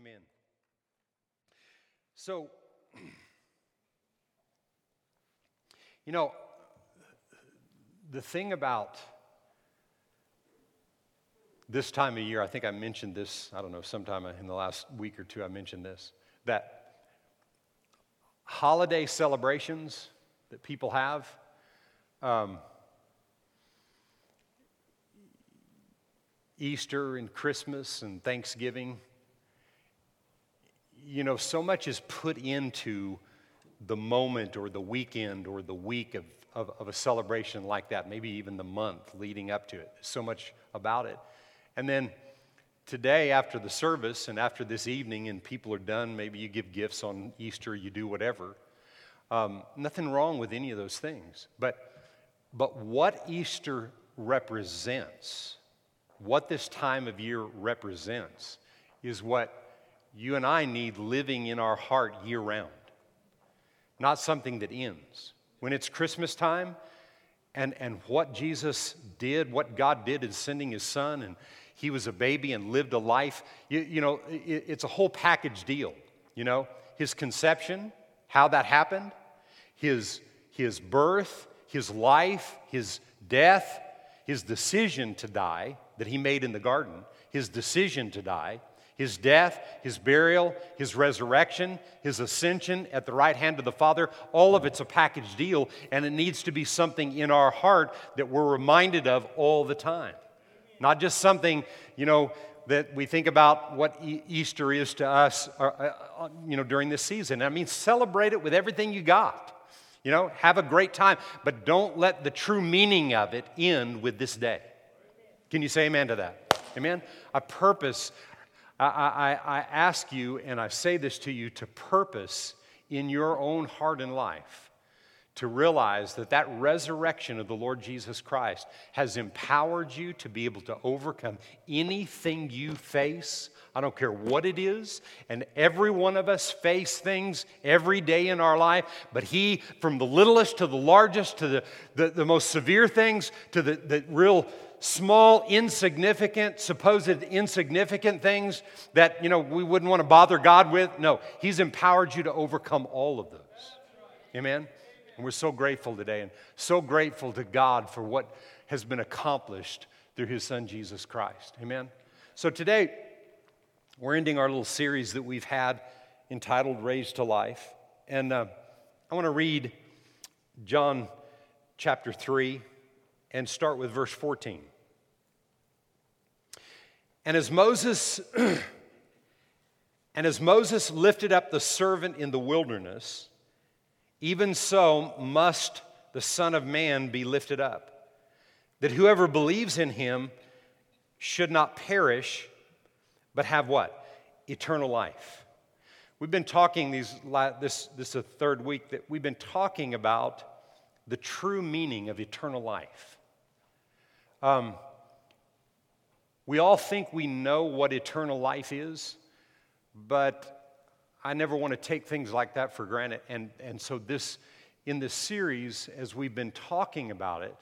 Amen. So, you know, the thing about this time of year, I think I mentioned this, I don't know, sometime in the last week or two, I mentioned this, that holiday celebrations that people have, um, Easter and Christmas and Thanksgiving, you know, so much is put into the moment or the weekend or the week of, of, of, a celebration like that, maybe even the month leading up to it. So much about it. And then today, after the service and after this evening, and people are done, maybe you give gifts on Easter, you do whatever. Um, nothing wrong with any of those things. But, but what Easter represents, what this time of year represents, is what you and I need living in our heart year round, not something that ends. When it's Christmas time, and, and what Jesus did, what God did in sending his son, and he was a baby and lived a life, you, you know, it, it's a whole package deal. You know, his conception, how that happened, his, his birth, his life, his death, his decision to die that he made in the garden, his decision to die, his death, his burial, his resurrection, his ascension at the right hand of the Father, all of it's a package deal, and it needs to be something in our heart that we're reminded of all the time. Not just something, you know, that we think about what Easter is to us, uh, uh, you know, during this season. I mean, celebrate it with everything you got. You know, have a great time, but don't let the true meaning of it end with this day. Can you say amen to that? Amen? A purpose, I, I, I ask you, and I say this to you, to purpose in your own heart and life to realize that that resurrection of the Lord Jesus Christ has empowered you to be able to overcome anything you face. I don't care what it is. And every one of us face things every day in our life. But He, from the littlest to the largest, to the, the, the most severe things, to the, the real small, insignificant, supposed insignificant things that, you know, we wouldn't want to bother God with. No, He's empowered you to overcome all of those. Amen? And we're so grateful today and so grateful to God for what has been accomplished through His Son, Jesus Christ. Amen? So today, we're ending our little series that we've had entitled Raised to Life. And uh, I want to read John chapter 3 and start with verse 14. And as Moses and as Moses lifted up the servant in the wilderness, even so must the Son of Man be lifted up, that whoever believes in him should not perish, but have what? Eternal life. We've been talking these this this is the third week that we've been talking about the true meaning of eternal life. Um, we all think we know what eternal life is, but I never want to take things like that for granted. And, and so, this, in this series, as we've been talking about it,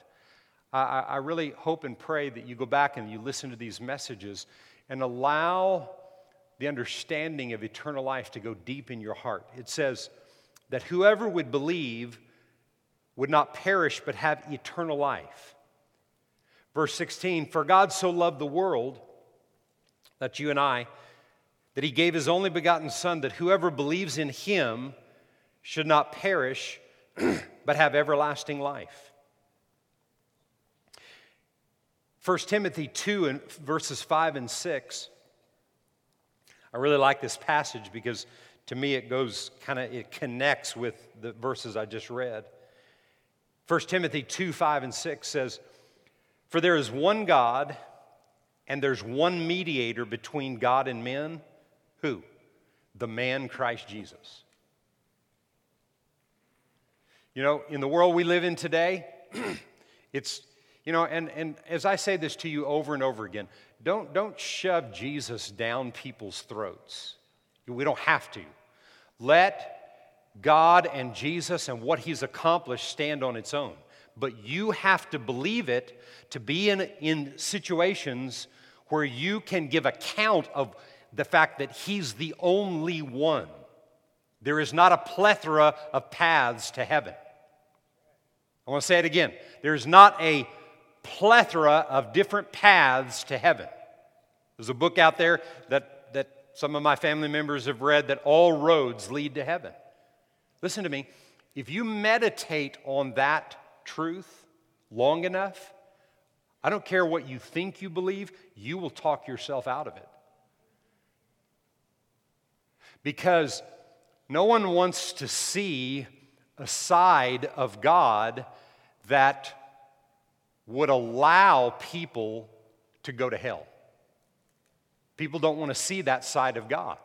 I, I really hope and pray that you go back and you listen to these messages and allow the understanding of eternal life to go deep in your heart. It says that whoever would believe would not perish but have eternal life. Verse 16 For God so loved the world, that you and I, that he gave his only begotten Son, that whoever believes in him should not perish, but have everlasting life. 1 Timothy 2 and verses 5 and 6. I really like this passage because to me it goes kind of it connects with the verses I just read. 1 Timothy 2 5 and 6 says, for there is one God, and there's one mediator between God and men. Who? The man Christ Jesus. You know, in the world we live in today, it's, you know, and, and as I say this to you over and over again, don't, don't shove Jesus down people's throats. We don't have to. Let God and Jesus and what He's accomplished stand on its own but you have to believe it to be in, in situations where you can give account of the fact that He's the only one. There is not a plethora of paths to heaven. I want to say it again. There's not a plethora of different paths to heaven. There's a book out there that, that some of my family members have read that all roads lead to heaven. Listen to me. If you meditate on that truth long enough, I don't care what you think you believe, you will talk yourself out of it. Because no one wants to see a side of God that would allow people to go to hell. People don't want to see that side of God.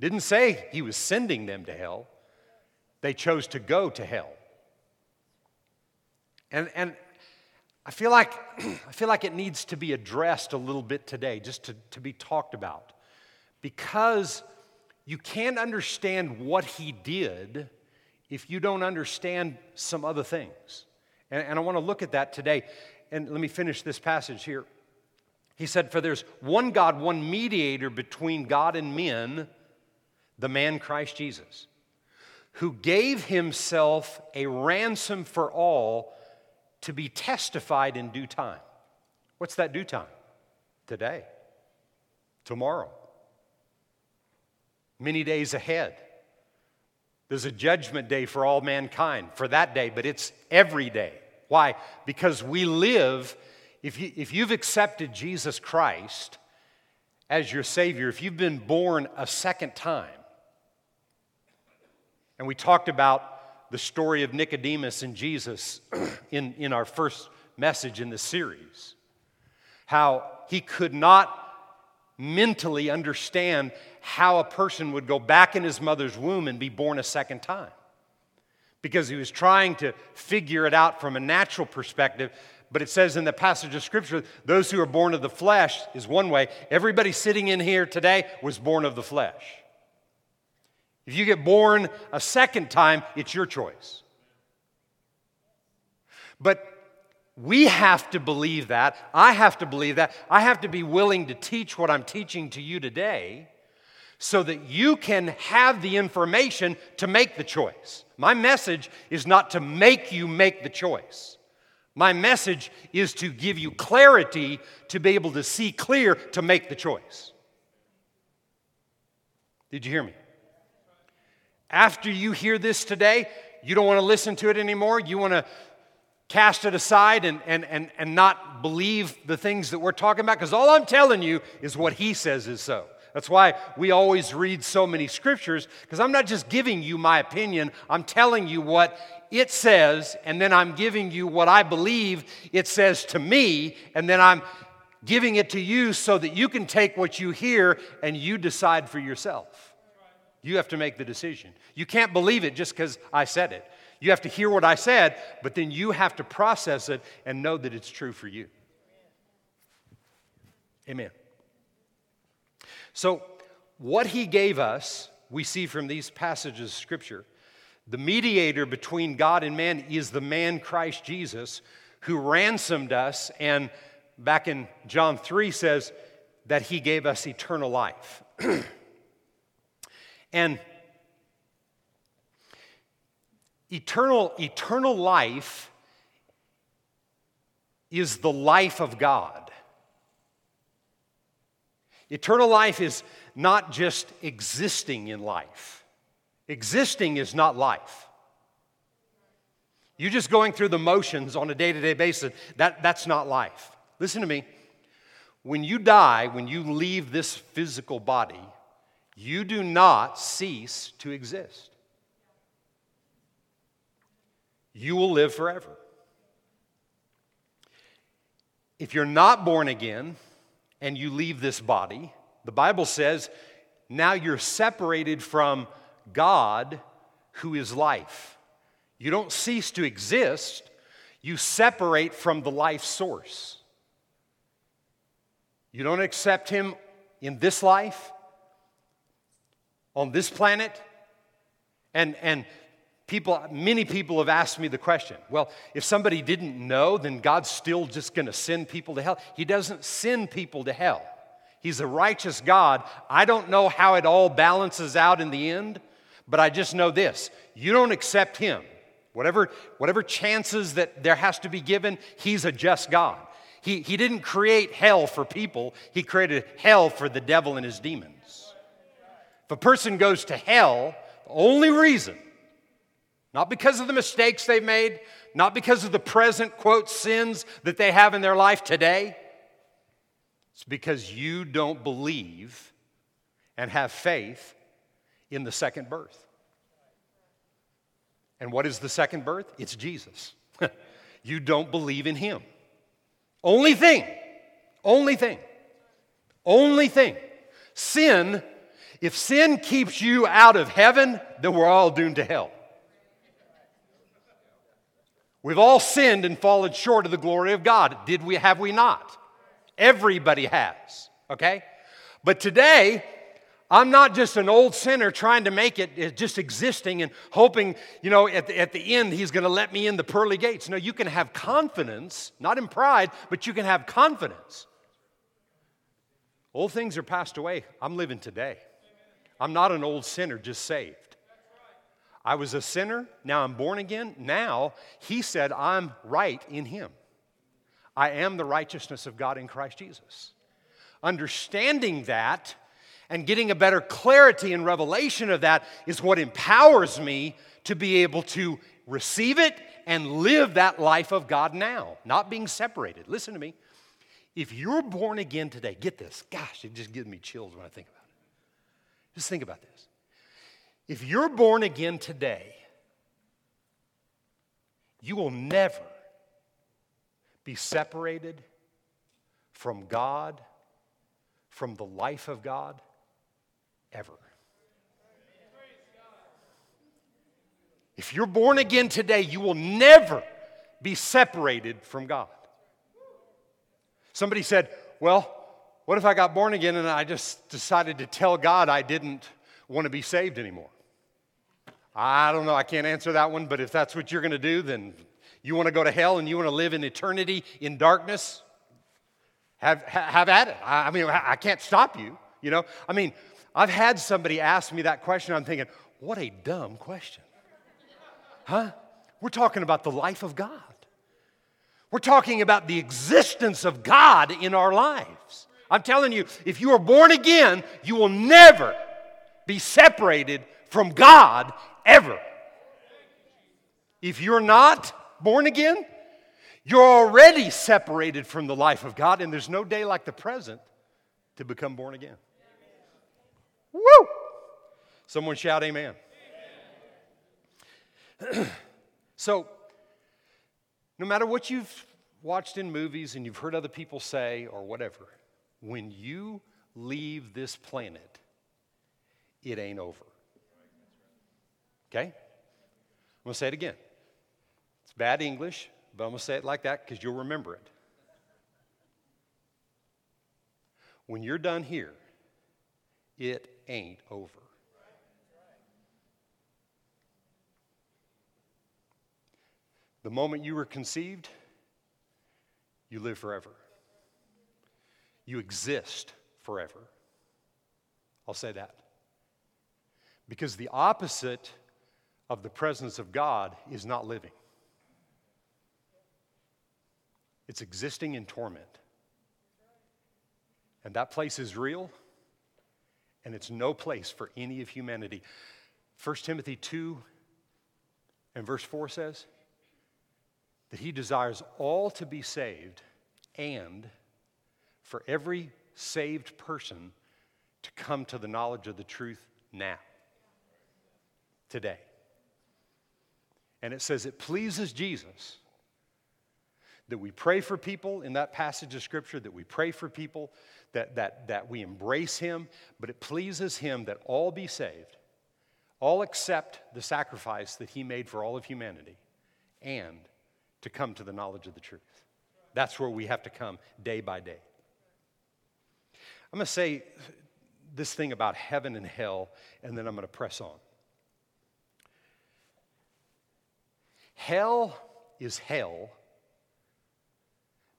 Didn't say he was sending them to hell. They chose to go to hell. And, and I feel like I feel like it needs to be addressed a little bit today, just to, to be talked about. Because you can't understand what he did if you don't understand some other things. And, and I want to look at that today. And let me finish this passage here. He said, For there's one God, one mediator between God and men, the man Christ Jesus, who gave himself a ransom for all to be testified in due time. What's that due time? Today, tomorrow, many days ahead. There's a judgment day for all mankind for that day, but it's every day. Why? Because we live, if, you, if you've accepted Jesus Christ as your Savior, if you've been born a second time, and we talked about the story of Nicodemus and Jesus in, in our first message in the series. How he could not mentally understand how a person would go back in his mother's womb and be born a second time. Because he was trying to figure it out from a natural perspective. But it says in the passage of Scripture, those who are born of the flesh is one way. Everybody sitting in here today was born of the flesh. If you get born a second time, it's your choice. But we have to believe that. I have to believe that. I have to be willing to teach what I'm teaching to you today so that you can have the information to make the choice. My message is not to make you make the choice. My message is to give you clarity to be able to see clear to make the choice. Did you hear me? After you hear this today, you don't want to listen to it anymore. You want to cast it aside and, and, and, and not believe the things that we're talking about because all I'm telling you is what he says is so. That's why we always read so many scriptures because I'm not just giving you my opinion, I'm telling you what it says, and then I'm giving you what I believe it says to me, and then I'm giving it to you so that you can take what you hear and you decide for yourself. You have to make the decision. You can't believe it just because I said it. You have to hear what I said, but then you have to process it and know that it's true for you. Amen. So, what he gave us, we see from these passages of Scripture. The mediator between God and man is the man Christ Jesus who ransomed us, and back in John 3 says that he gave us eternal life. And eternal, eternal life is the life of God. Eternal life is not just existing in life. Existing is not life. You're just going through the motions on a day to day basis, that, that's not life. Listen to me. When you die, when you leave this physical body, you do not cease to exist. You will live forever. If you're not born again and you leave this body, the Bible says now you're separated from God who is life. You don't cease to exist, you separate from the life source. You don't accept Him in this life, on this planet? And, and people, many people have asked me the question well, if somebody didn't know, then God's still just going to send people to hell. He doesn't send people to hell, He's a righteous God. I don't know how it all balances out in the end, but I just know this you don't accept Him. Whatever, whatever chances that there has to be given, He's a just God. He, he didn't create hell for people, He created hell for the devil and his demons. If a person goes to hell, the only reason, not because of the mistakes they've made, not because of the present, quote, sins that they have in their life today, it's because you don't believe and have faith in the second birth. And what is the second birth? It's Jesus. you don't believe in him. Only thing, only thing, only thing. Sin, if sin keeps you out of heaven, then we're all doomed to hell. We've all sinned and fallen short of the glory of God. Did we have we not? Everybody has, okay? But today, I'm not just an old sinner trying to make it, just existing and hoping, you know, at the, at the end he's going to let me in the pearly gates. No, you can have confidence, not in pride, but you can have confidence. Old things are passed away. I'm living today. I'm not an old sinner, just saved. I was a sinner, now I'm born again. Now he said I'm right in him. I am the righteousness of God in Christ Jesus. Understanding that and getting a better clarity and revelation of that is what empowers me to be able to receive it and live that life of God now, not being separated. Listen to me. If you're born again today, get this. Gosh, it just gives me chills when I think. Just think about this. If you're born again today, you will never be separated from God, from the life of God, ever. If you're born again today, you will never be separated from God. Somebody said, Well, what if I got born again and I just decided to tell God I didn't want to be saved anymore? I don't know, I can't answer that one, but if that's what you're going to do, then you want to go to hell and you want to live in eternity in darkness? Have, have at it. I mean, I can't stop you, you know? I mean, I've had somebody ask me that question. I'm thinking, what a dumb question. Huh? We're talking about the life of God. We're talking about the existence of God in our lives. I'm telling you, if you are born again, you will never be separated from God ever. If you're not born again, you're already separated from the life of God, and there's no day like the present to become born again. Woo! Someone shout amen. amen. so, no matter what you've watched in movies and you've heard other people say or whatever, when you leave this planet, it ain't over. Okay? I'm to say it again. It's bad English, but I'm to say it like that because you'll remember it. When you're done here, it ain't over. The moment you were conceived, you live forever. You exist forever. I'll say that. Because the opposite of the presence of God is not living, it's existing in torment. And that place is real and it's no place for any of humanity. 1 Timothy 2 and verse 4 says that he desires all to be saved and for every saved person to come to the knowledge of the truth now, today. And it says it pleases Jesus that we pray for people in that passage of Scripture, that we pray for people, that, that, that we embrace Him, but it pleases Him that all be saved, all accept the sacrifice that He made for all of humanity, and to come to the knowledge of the truth. That's where we have to come day by day. I'm going to say this thing about heaven and hell, and then I'm going to press on. Hell is hell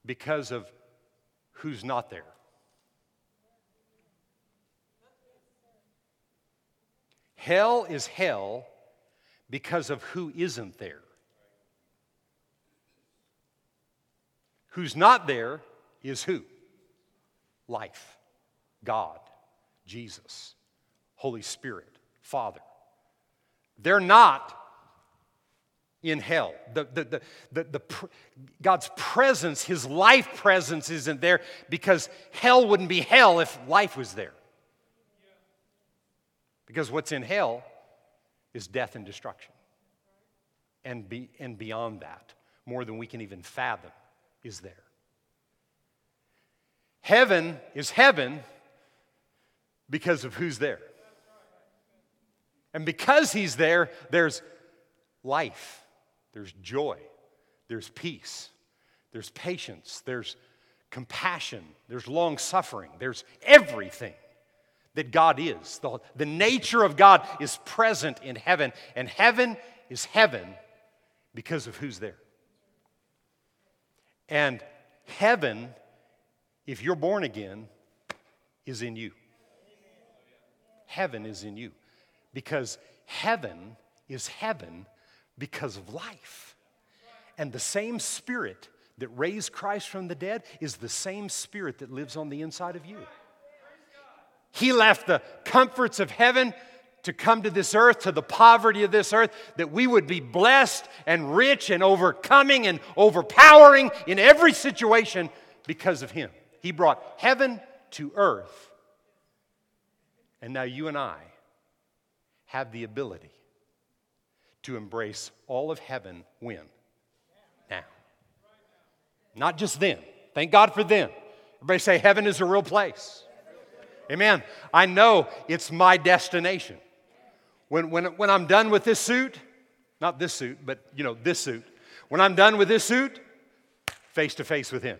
because of who's not there. Hell is hell because of who isn't there. Who's not there is who? Life. God, Jesus, Holy Spirit, Father. They're not in hell. The, the, the, the, God's presence, His life presence isn't there because hell wouldn't be hell if life was there. Because what's in hell is death and destruction. And, be, and beyond that, more than we can even fathom, is there. Heaven is heaven because of who's there. And because he's there, there's life, there's joy, there's peace, there's patience, there's compassion, there's long suffering, there's everything that God is. The, the nature of God is present in heaven, and heaven is heaven because of who's there. And heaven, if you're born again, is in you. Heaven is in you because heaven is heaven because of life. And the same spirit that raised Christ from the dead is the same spirit that lives on the inside of you. He left the comforts of heaven to come to this earth, to the poverty of this earth, that we would be blessed and rich and overcoming and overpowering in every situation because of Him. He brought heaven to earth. And now you and I have the ability to embrace all of heaven when? Now. Not just then. Thank God for then. Everybody say, Heaven is a real place. Amen. I know it's my destination. When, when, when I'm done with this suit, not this suit, but you know, this suit, when I'm done with this suit, face to face with Him.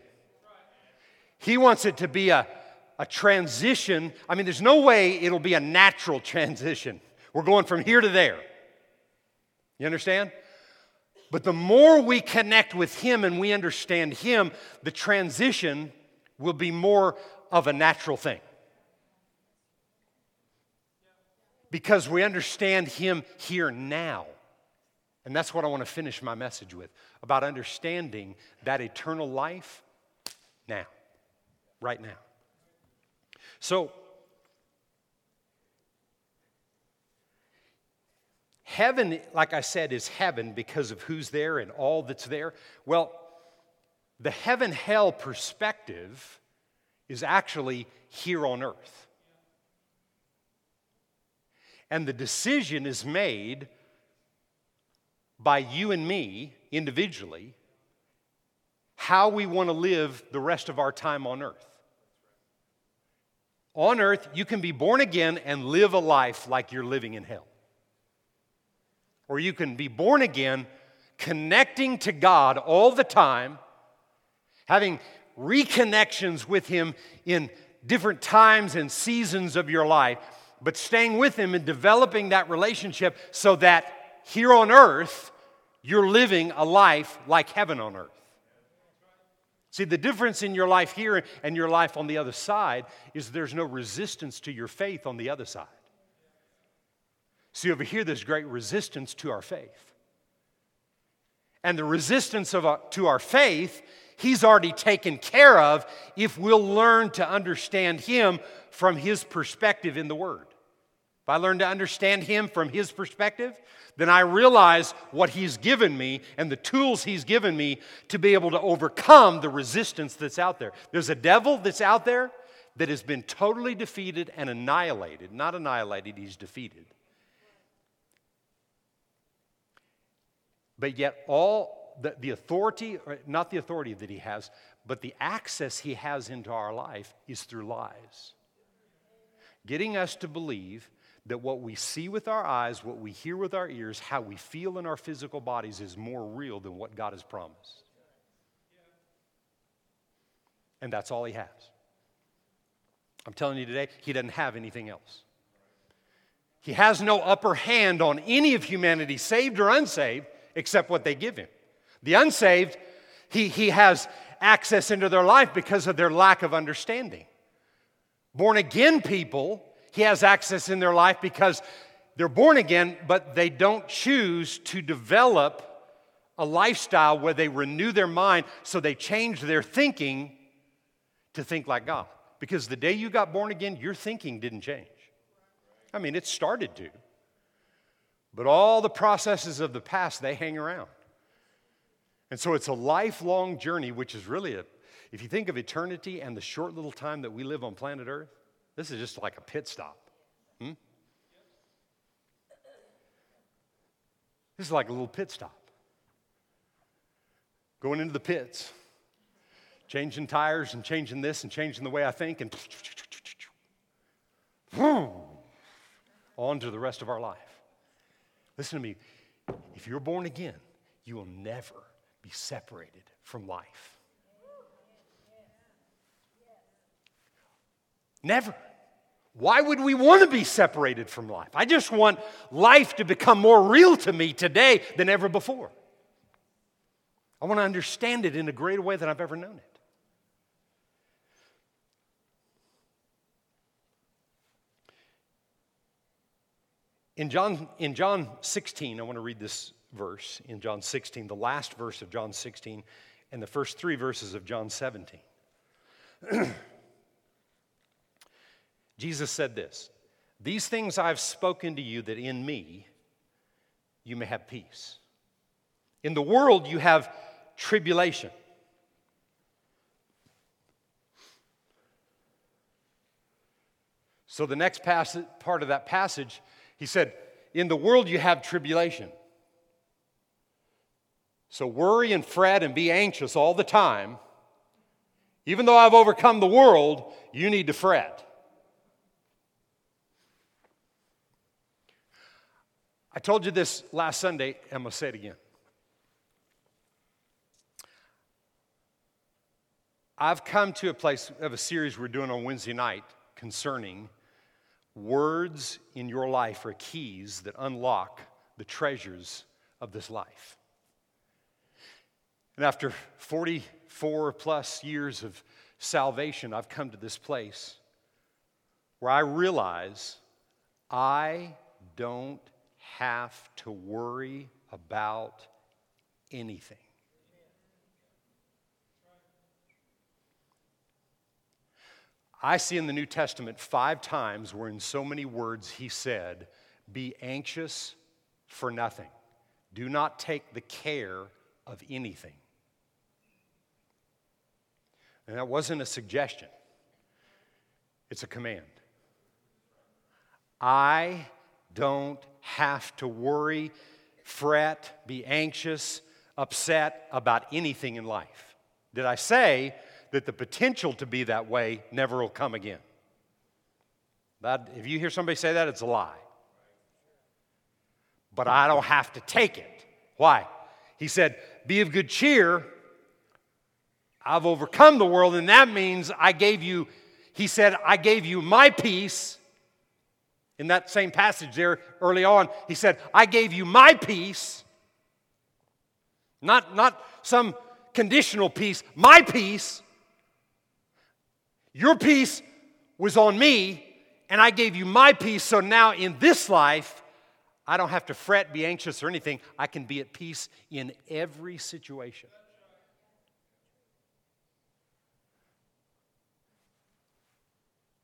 He wants it to be a, a transition. I mean, there's no way it'll be a natural transition. We're going from here to there. You understand? But the more we connect with Him and we understand Him, the transition will be more of a natural thing. Because we understand Him here now. And that's what I want to finish my message with about understanding that eternal life now, right now. So, Heaven, like I said, is heaven because of who's there and all that's there. Well, the heaven hell perspective is actually here on earth. And the decision is made by you and me individually how we want to live the rest of our time on earth. On earth, you can be born again and live a life like you're living in hell. Or you can be born again, connecting to God all the time, having reconnections with Him in different times and seasons of your life, but staying with Him and developing that relationship so that here on earth, you're living a life like heaven on earth. See, the difference in your life here and your life on the other side is there's no resistance to your faith on the other side. See, over here, there's great resistance to our faith. And the resistance of our, to our faith, He's already taken care of if we'll learn to understand Him from His perspective in the Word. If I learn to understand Him from His perspective, then I realize what He's given me and the tools He's given me to be able to overcome the resistance that's out there. There's a devil that's out there that has been totally defeated and annihilated. Not annihilated, he's defeated. But yet, all the, the authority, not the authority that he has, but the access he has into our life is through lies. Getting us to believe that what we see with our eyes, what we hear with our ears, how we feel in our physical bodies is more real than what God has promised. And that's all he has. I'm telling you today, he doesn't have anything else. He has no upper hand on any of humanity, saved or unsaved, except what they give him. The unsaved, he, he has access into their life because of their lack of understanding. Born again people, he has access in their life because they're born again, but they don't choose to develop a lifestyle where they renew their mind so they change their thinking to think like God. Because the day you got born again, your thinking didn't change. I mean, it started to. But all the processes of the past, they hang around. And so it's a lifelong journey, which is really a, if you think of eternity and the short little time that we live on planet Earth, this is just like a pit stop. Hmm? This is like a little pit stop. Going into the pits, changing tires and changing this and changing the way I think, and on to the rest of our life. Listen to me. If you're born again, you will never be separated from life. Never. Why would we want to be separated from life? I just want life to become more real to me today than ever before. I want to understand it in a greater way than I've ever known it. In John, in John 16, I want to read this verse in John 16, the last verse of John 16, and the first three verses of John 17. Jesus said this These things I've spoken to you that in me you may have peace. In the world you have tribulation. So, the next passage, part of that passage, he said, In the world you have tribulation. So, worry and fret and be anxious all the time. Even though I've overcome the world, you need to fret. I told you this last Sunday, and I'm going to say it again. I've come to a place of a series we're doing on Wednesday night concerning words in your life are keys that unlock the treasures of this life. And after 44 plus years of salvation, I've come to this place where I realize I don't have to worry about anything. I see in the New Testament five times where, in so many words, he said, Be anxious for nothing. Do not take the care of anything. And that wasn't a suggestion, it's a command. I don't have to worry, fret, be anxious, upset about anything in life. Did I say that the potential to be that way never will come again? That, if you hear somebody say that, it's a lie. But I don't have to take it. Why? He said, Be of good cheer. I've overcome the world, and that means I gave you, he said, I gave you my peace in that same passage there early on, he said, I gave you my peace, not, not some conditional peace, my peace. Your peace was on me, and I gave you my peace. So now in this life, I don't have to fret, be anxious, or anything. I can be at peace in every situation.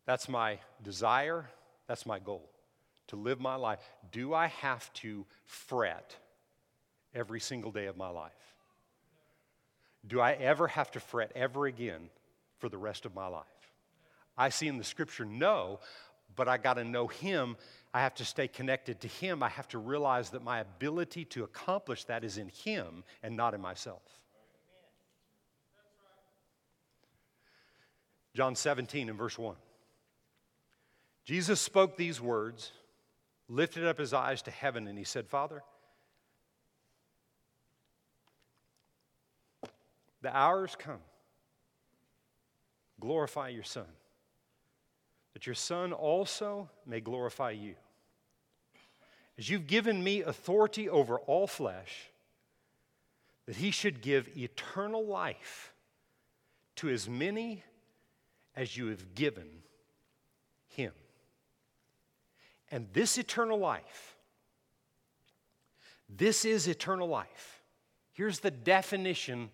That's my desire. That's my goal to live my life. Do I have to fret every single day of my life? Do I ever have to fret ever again for the rest of my life? I see in the scripture no, but I got to know Him. I have to stay connected to Him. I have to realize that my ability to accomplish that is in Him and not in myself. John 17 and verse 1. Jesus spoke these words, lifted up his eyes to heaven, and he said, Father, the hour's come. Glorify your Son, that your Son also may glorify you. As you've given me authority over all flesh, that he should give eternal life to as many as you have given him And this eternal life, this is eternal life. Here's the definition,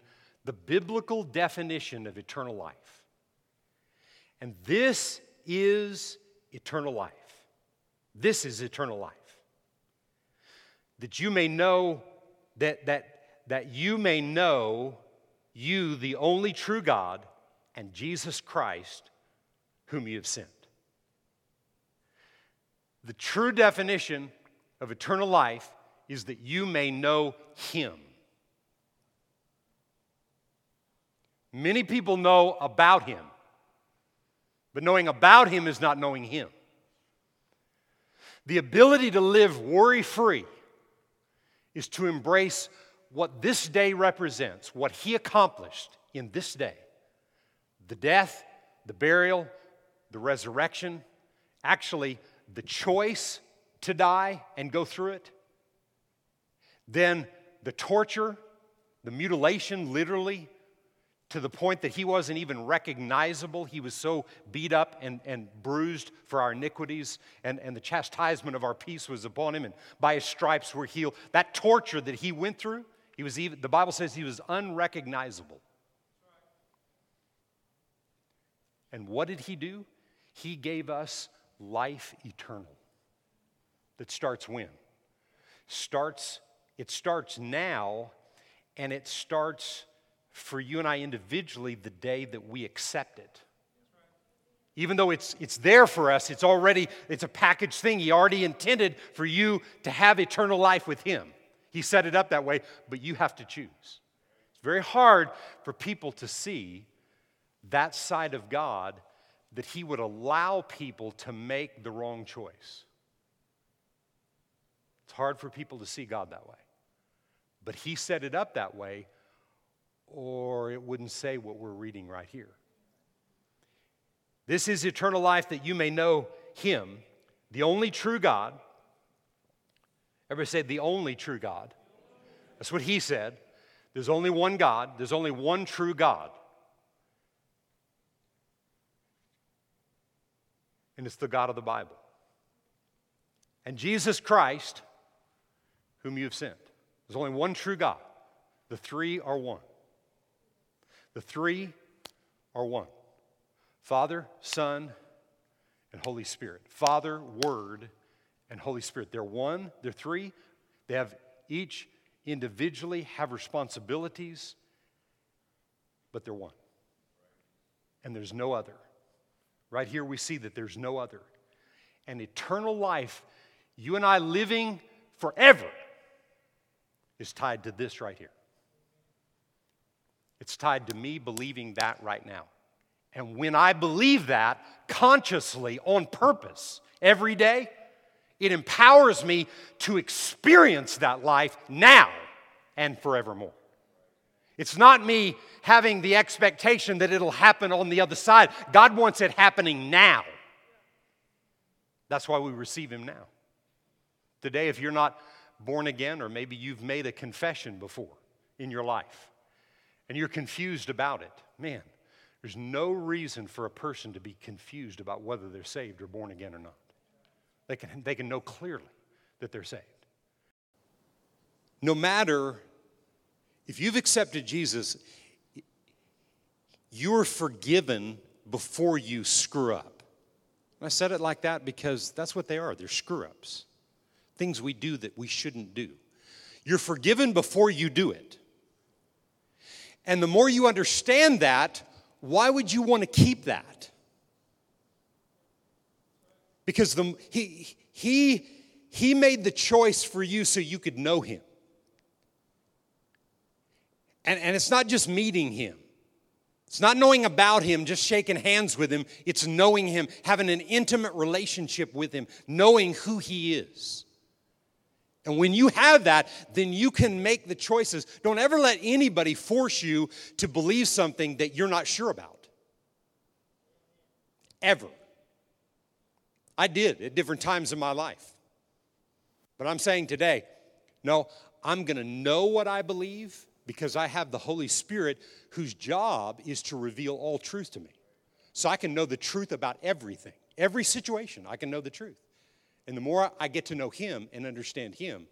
the biblical definition of eternal life. And this is eternal life. This is eternal life. That you may know that, that, that you may know you, the only true God, and Jesus Christ, whom you have sent. The true definition of eternal life is that you may know Him. Many people know about Him, but knowing about Him is not knowing Him. The ability to live worry free is to embrace what this day represents, what He accomplished in this day the death, the burial, the resurrection, actually, the choice to die and go through it, then the torture, the mutilation, literally, to the point that he wasn't even recognizable. He was so beat up and, and bruised for our iniquities, and, and the chastisement of our peace was upon him, and by his stripes we're healed. That torture that he went through, he was even, the Bible says he was unrecognizable. And what did he do? He gave us life eternal that starts when? Starts, it starts now, and it starts for you and I individually the day that we accept it. Even though it's, it's there for us, it's already, it's a packaged thing. He already intended for you to have eternal life with Him. He set it up that way, but you have to choose. It's very hard for people to see that side of God that He would allow people to make the wrong choice. It's hard for people to see God that way. But He set it up that way or it wouldn't say what we're reading right here. This is eternal life that you may know Him, the only true God. Everybody say, the only true God. That's what He said. There's only one God, there's only one true God. And it's the God of the Bible. And Jesus Christ, whom you have sent. There's only one true God. The three are one. The three are one Father, Son, and Holy Spirit. Father, Word, and Holy Spirit. They're one, they're three. They have each individually have responsibilities, but they're one. And there's no other. Right here, we see that there's no other. And eternal life, you and I living forever, is tied to this right here. It's tied to me believing that right now. And when I believe that consciously, on purpose, every day, it empowers me to experience that life now and forevermore. It's not me having the expectation that it'll happen on the other side. God wants it happening now. That's why we receive Him now. Today, if you're not born again, or maybe you've made a confession before in your life, and you're confused about it, man, there's no reason for a person to be confused about whether they're saved or born again or not. They can, they can know clearly that they're saved. No matter if you've accepted Jesus, you're forgiven before you screw up. And I said it like that because that's what they are. They're screw ups, things we do that we shouldn't do. You're forgiven before you do it. And the more you understand that, why would you want to keep that? Because the, he, he, he made the choice for you so you could know him. And, and it's not just meeting him. It's not knowing about him, just shaking hands with him. It's knowing him, having an intimate relationship with him, knowing who he is. And when you have that, then you can make the choices. Don't ever let anybody force you to believe something that you're not sure about. Ever. I did at different times in my life. But I'm saying today, no, I'm going to know what I believe because I have the Holy Spirit whose job is to reveal all truth to me. So I can know the truth about everything, every situation, I can know the truth. And the more I get to know Him and understand Him,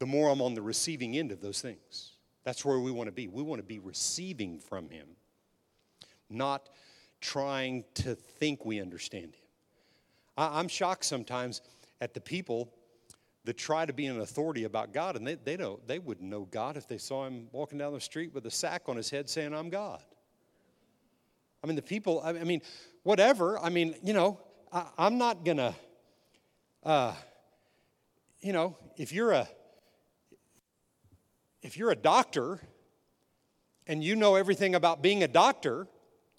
the more I'm on the receiving end of those things. That's where we want to be. We want to be receiving from Him, not trying to think we understand Him. I'm shocked sometimes at the people that try to be an authority about God, and they, they, don't, they wouldn't know God if they saw Him walking down the street with a sack on his head saying, I'm God. I mean, the people, I mean, whatever. I mean, you know, I, am not to, uh, you know, if you're a, if you're a doctor and you know everything about being a doctor,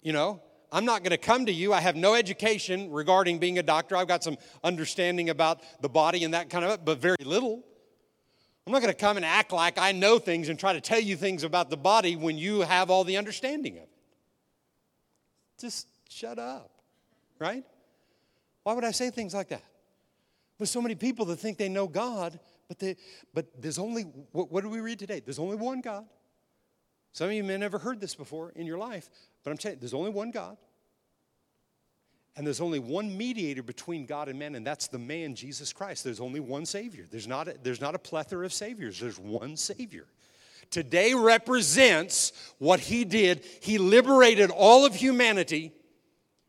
you know, I'm not going to come to you. I have no education regarding being a doctor. I've got some understanding about the body and that kind of, but very little. I'm not going to come and act like I know things and try to tell you things about the body when you have all the understanding of it. Just shut up, right? Why would I say things like that? With so many people that think they know God, but, they, but there's only, what, what do we read today? There's only one God. Some of you may have never heard this before in your life, but I'm telling you, there's only one God. And there's only one mediator between God and man, and that's the man, Jesus Christ. There's only one Savior. There's not a, there's not a plethora of Saviors, there's one Savior. Today represents what He did. He liberated all of humanity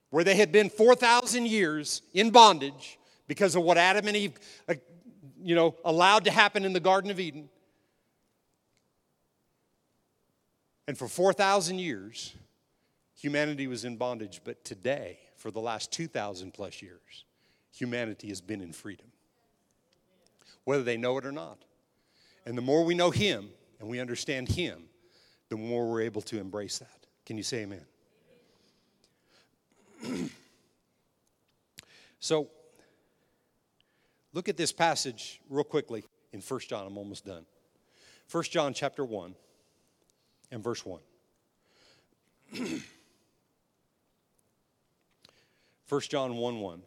where they had been 4,000 years in bondage because of what Adam and Eve, uh, you know, allowed to happen in the Garden of Eden. And for 4,000 years, humanity was in bondage. But today, for the last 2,000 plus years, humanity has been in freedom, whether they know it or not. And the more we know Him and we understand Him, the more we're able to embrace that. Can you say amen? so, look at this passage real quickly in 1 John. I'm almost done. 1 John chapter 1 and verse 1. 1 John 1 1.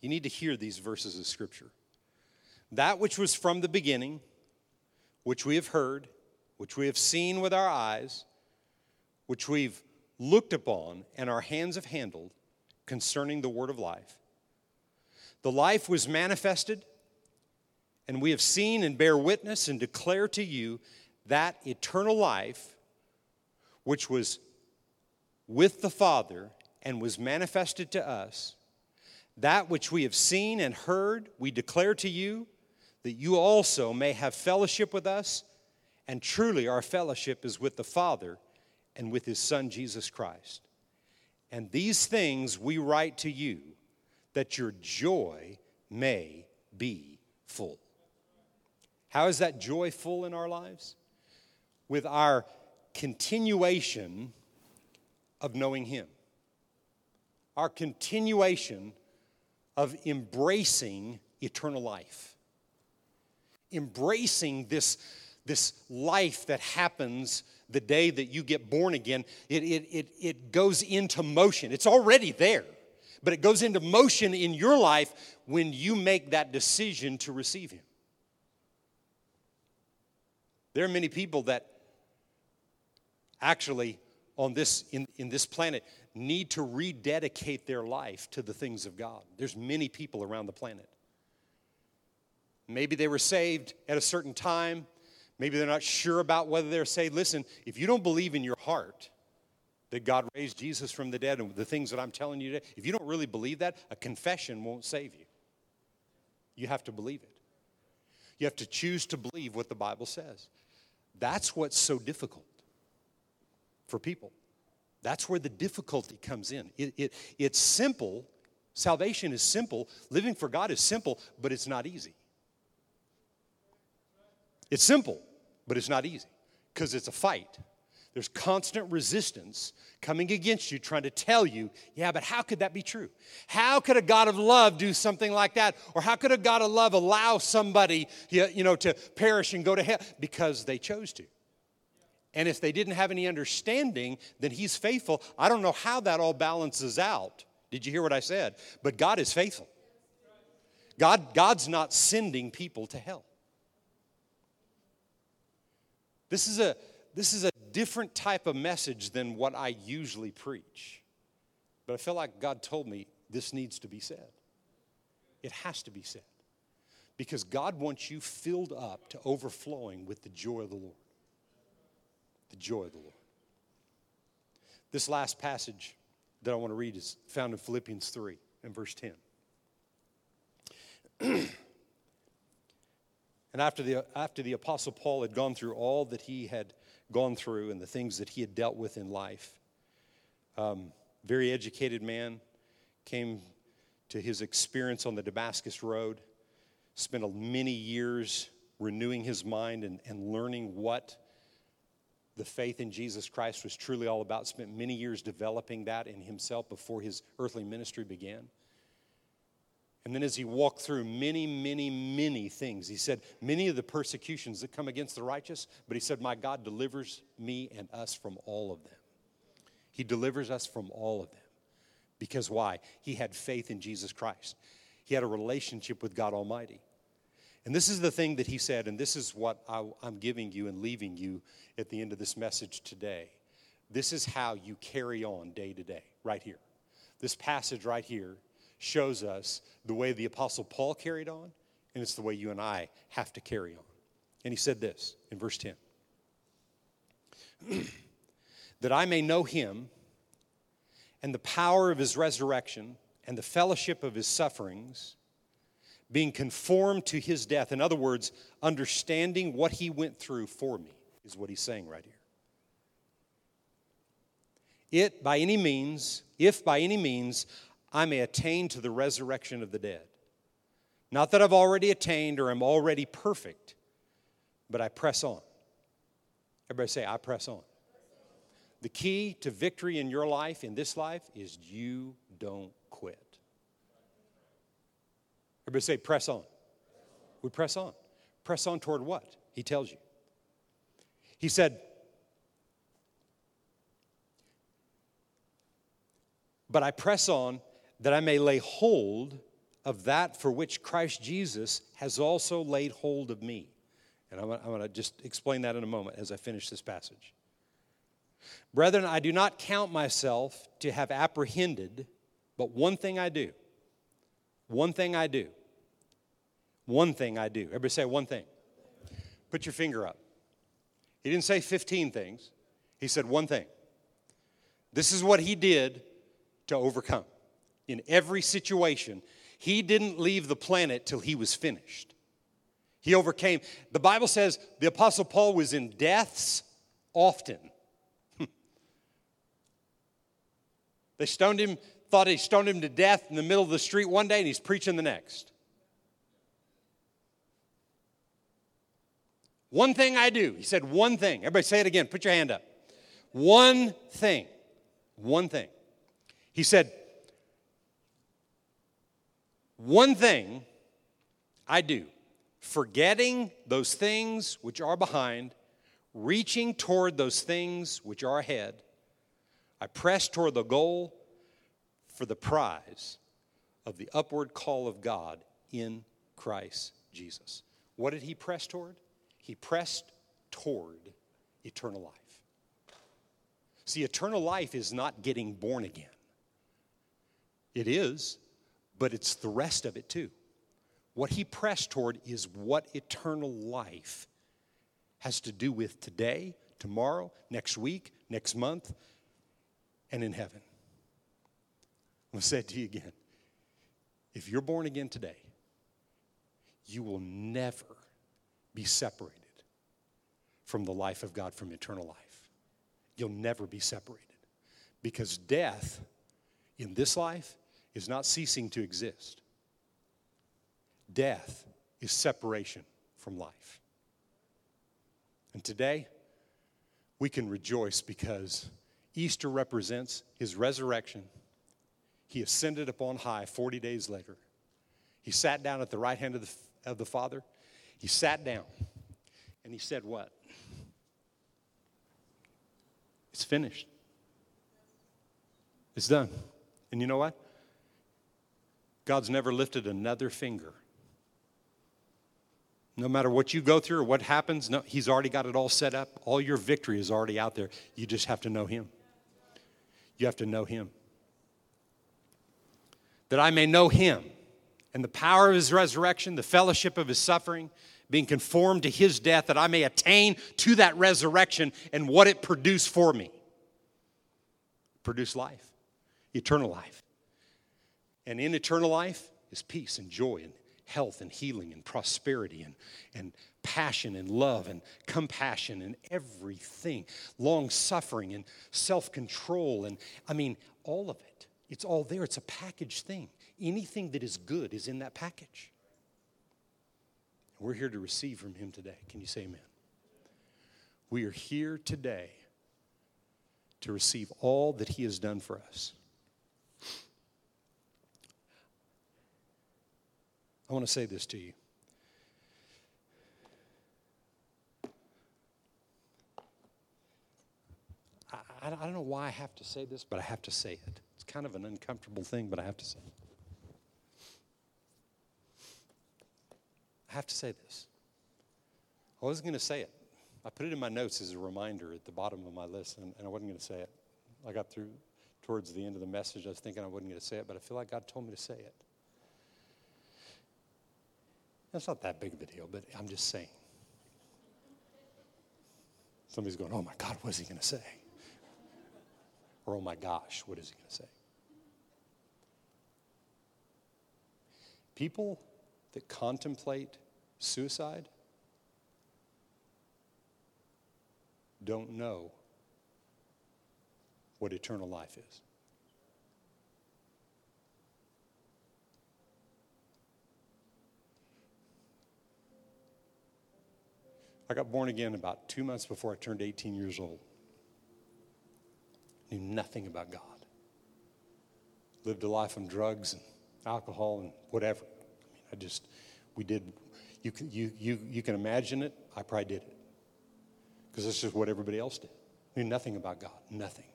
You need to hear these verses of Scripture. That which was from the beginning, which we have heard, which we have seen with our eyes, which we've looked upon and our hands have handled concerning the word of life. The life was manifested, and we have seen and bear witness and declare to you that eternal life which was with the Father and was manifested to us, that which we have seen and heard, we declare to you, that you also may have fellowship with us. And truly, our fellowship is with the Father and with His Son, Jesus Christ. And these things we write to you, that your joy may be full. How is that joy full in our lives? With our continuation of knowing Him, our continuation of embracing eternal life, embracing this, this life that happens the day that you get born again. It, it, it, it goes into motion, it's already there. But it goes into motion in your life when you make that decision to receive Him. There are many people that actually on this in, in this planet need to rededicate their life to the things of God. There's many people around the planet. Maybe they were saved at a certain time. Maybe they're not sure about whether they're saved. Listen, if you don't believe in your heart that God raised Jesus from the dead and the things that I'm telling you today, if you don't really believe that, a confession won't save you. You have to believe it. You have to choose to believe what the Bible says. That's what's so difficult for people. That's where the difficulty comes in. It, it, it's simple. Salvation is simple. Living for God is simple, but it's not easy. It's simple, but it's not easy because it's a fight. There's constant resistance coming against you, trying to tell you, yeah, but how could that be true? How could a God of love do something like that? Or how could a God of love allow somebody, you know, to perish and go to hell? Because they chose to. And if they didn't have any understanding, then He's faithful. I don't know how that all balances out. Did you hear what I said? But God is faithful. God, God's not sending people to hell. This is, a, this is a different type of message than what I usually preach. But I feel like God told me this needs to be said. It has to be said. Because God wants you filled up to overflowing with the joy of the Lord. The joy of the Lord. This last passage that I want to read is found in Philippians 3 and verse 10. and after the, after the Apostle Paul had gone through all that he had gone through and the things that he had dealt with in life, um, very educated man, came to his experience on the Damascus Road, spent many years renewing his mind and, and learning what the faith in Jesus Christ was truly all about, spent many years developing that in himself before his earthly ministry began. And then, as he walked through many, many, many things, he said, Many of the persecutions that come against the righteous, but he said, My God delivers me and us from all of them. He delivers us from all of them. Because why? He had faith in Jesus Christ, he had a relationship with God Almighty. And this is the thing that he said, and this is what I, am giving you and leaving you at the end of this message today. This is how you carry on day to day, right here. This passage right here shows us the way the Apostle Paul carried on, and it's the way you and I have to carry on. And he said this in verse 10 that I may know him and the power of his resurrection and the fellowship of his sufferings, being conformed to his death. In other words, understanding what he went through for me, is what he's saying right here. It, by any means, if by any means I may attain to the resurrection of the dead. Not that I've already attained or am already perfect, but I press on. Everybody say, I press on. The key to victory in your life, in this life, is you don't quit. Everybody say, press on. We press on. Press on toward what? He tells you. He said, But I press on that I may lay hold of that for which Christ Jesus has also laid hold of me. And I'm, going to just explain that in a moment as I finish this passage. Brethren, I do not count myself to have apprehended, but one thing I do. One thing I do. One thing I do. Everybody say one thing. Put your finger up. He didn't say 15 things, he said one thing. This is what he did to overcome in every situation. He didn't leave the planet till he was finished. He overcame. The Bible says the Apostle Paul was in deaths often. they stoned him, thought he stoned him to death in the middle of the street one day, and he's preaching the next. One thing I do. He said, one thing. Everybody say it again. Put your hand up. One thing. One thing. He said, one thing I do, forgetting those things which are behind, reaching toward those things which are ahead, I press toward the goal for the prize of the upward call of God in Christ Jesus. What did he press toward? He pressed toward eternal life. See, eternal life is not getting born again. It is, but it's the rest of it too. What he pressed toward is what eternal life has to do with today, tomorrow, next week, next month, and in heaven. I'm going to say it to you again. If you're born again today, you will never be separated from the life of God, from eternal life. You'll never be separated because death in this life is not ceasing to exist. Death is separation from life. And today, we can rejoice because Easter represents his resurrection. He ascended upon high 40 days later. He sat down at the right hand of the, of the Father. He sat down and he said, What? It's finished. It's done. And you know what? God's never lifted another finger. No matter what you go through or what happens, no, He's already got it all set up. All your victory is already out there. You just have to know Him. You have to know Him. That I may know Him and the power of his resurrection, the fellowship of his suffering, being conformed to his death, that I may attain to that resurrection and what it produced for me. Produce life, eternal life. And in eternal life is peace and joy and health and healing and prosperity and, and passion and love and compassion and everything, long suffering and self control. And I mean, all of it. It's all there. It's a package thing. Anything that is good is in that package. We're here to receive from Him today. Can you say amen? We are here today to receive all that He has done for us. I want to say this to you. I, I, don't know why I have to say this, but I have to say it. It's kind of an uncomfortable thing, but I have to say. I have to say this. I wasn't going to say it. I put it in my notes as a reminder at the bottom of my list, and, and I wasn't going to say it. I got through towards the end of the message. I was thinking I wasn't going to say it, but I feel like God told me to say it. That's not that big of a deal, but I'm just saying. Somebody's going, oh my God, what is he going to say? Or oh my gosh, what is he going to say? People that contemplate suicide don't know what eternal life is. I got born again about two months before I turned 18 years old. Knew nothing about God. Lived a life on drugs and alcohol and whatever. I mean, I just, we did, you can, you, you, you can imagine it. I probably did it. Because this is what everybody else did. Knew nothing about God, nothing.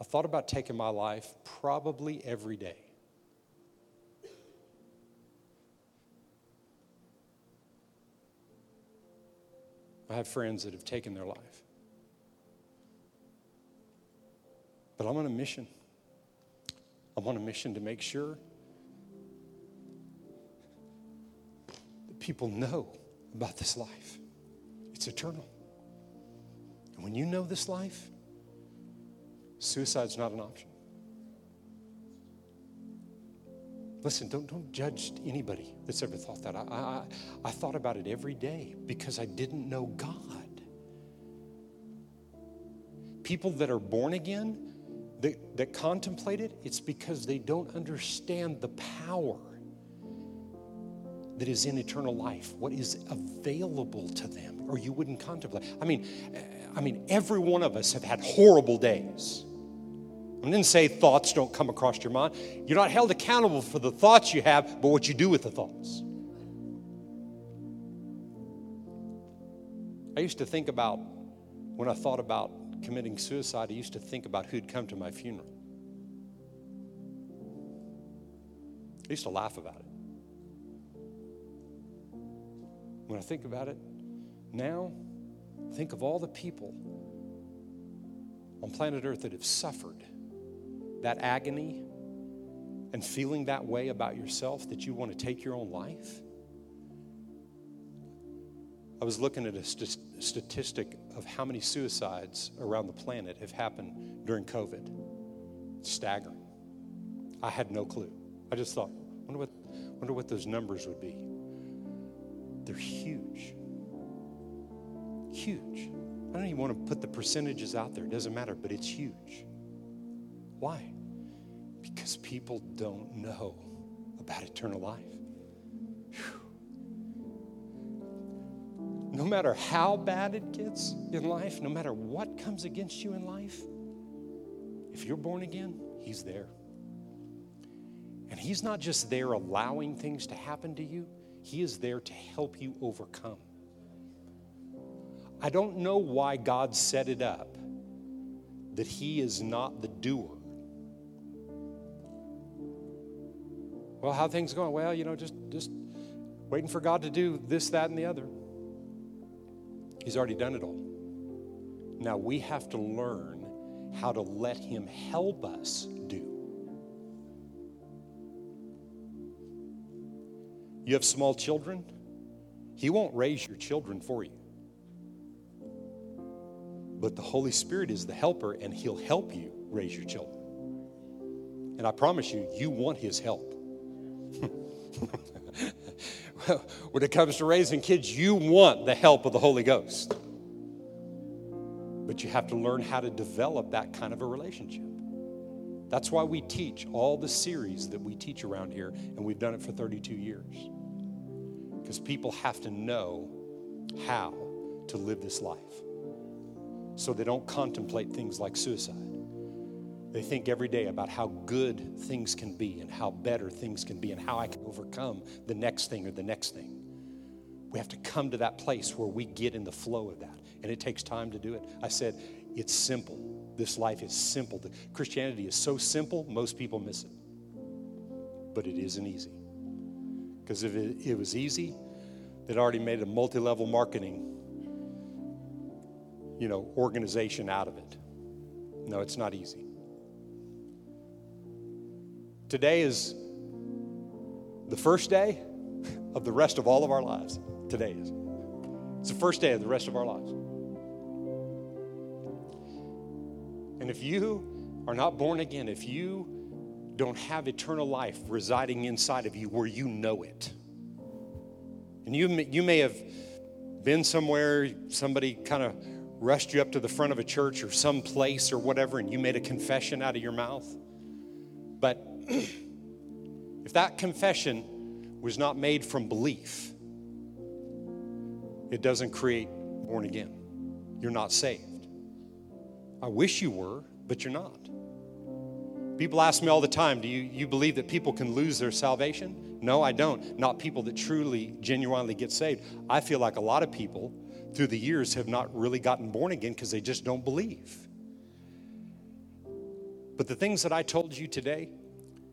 I thought about taking my life probably every day. I have friends that have taken their life. But I'm on a mission. I'm on a mission to make sure that people know about this life. It's eternal. And when you know this life, suicide's not an option. Listen, don't, don't judge anybody that's ever thought that. I, I, I thought about it every day because I didn't know God. People that are born again, that, that contemplate it, it's because they don't understand the power that is in eternal life, what is available to them, or you wouldn't contemplate. I mean, I mean, every one of us have had horrible days. I didn't say thoughts don't come across your mind. You're not held accountable for the thoughts you have, but what you do with the thoughts. I used to think about, when I thought about committing suicide, I used to think about who'd come to my funeral. I used to laugh about it. When I think about it now, think of all the people on planet Earth that have suffered that agony and feeling that way about yourself that you want to take your own life? I was looking at a st- statistic of how many suicides around the planet have happened during COVID. Staggering. I had no clue. I just thought, wonder what, wonder what those numbers would be. They're huge. Huge. I don't even want to put the percentages out there. It doesn't matter, but it's huge. Why? Because people don't know about eternal life. Whew. No matter how bad it gets in life, no matter what comes against you in life, if you're born again, He's there. And He's not just there allowing things to happen to you, He is there to help you overcome. I don't know why God set it up that He is not the doer Well, how things going? Well, you know, just just waiting for God to do this, that, and the other. He's already done it all. Now we have to learn how to let Him help us do. You have small children, He won't raise your children for you. But the Holy Spirit is the helper, and He'll help you raise your children. And I promise you, you want His help. when it comes to raising kids, you want the help of the Holy Ghost. But you have to learn how to develop that kind of a relationship. That's why we teach all the series that we teach around here, and we've done it for 32 years. Because people have to know how to live this life so they don't contemplate things like suicide. They think every day about how good things can be and how better things can be and how I can overcome the next thing or the next thing. We have to come to that place where we get in the flow of that, and it takes time to do it. I said, it's simple. This life is simple. Christianity is so simple, most people miss it. But it isn't easy. Because if it, it was easy, they'd already made a multi level marketing you know, organization out of it. No, it's not easy. Today is the first day of the rest of all of our lives. Today is. It's the first day of the rest of our lives. And if you are not born again, if you don't have eternal life residing inside of you where you know it, and you you may have been somewhere, somebody kind of rushed you up to the front of a church or some place or whatever, and you made a confession out of your mouth. But if that confession was not made from belief, it doesn't create born again. You're not saved. I wish you were, but you're not. People ask me all the time, do you, you believe that people can lose their salvation? No, I don't. Not people that truly, genuinely get saved. I feel like a lot of people through the years have not really gotten born again because they just don't believe. But the things that I told you today,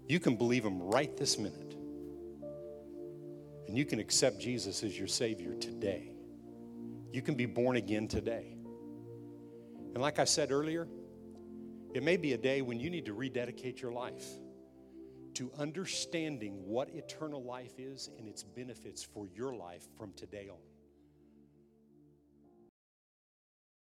you can believe Him right this minute. And you can accept Jesus as your Savior today. You can be born again today. And like I said earlier, it may be a day when you need to rededicate your life to understanding what eternal life is and its benefits for your life from today on.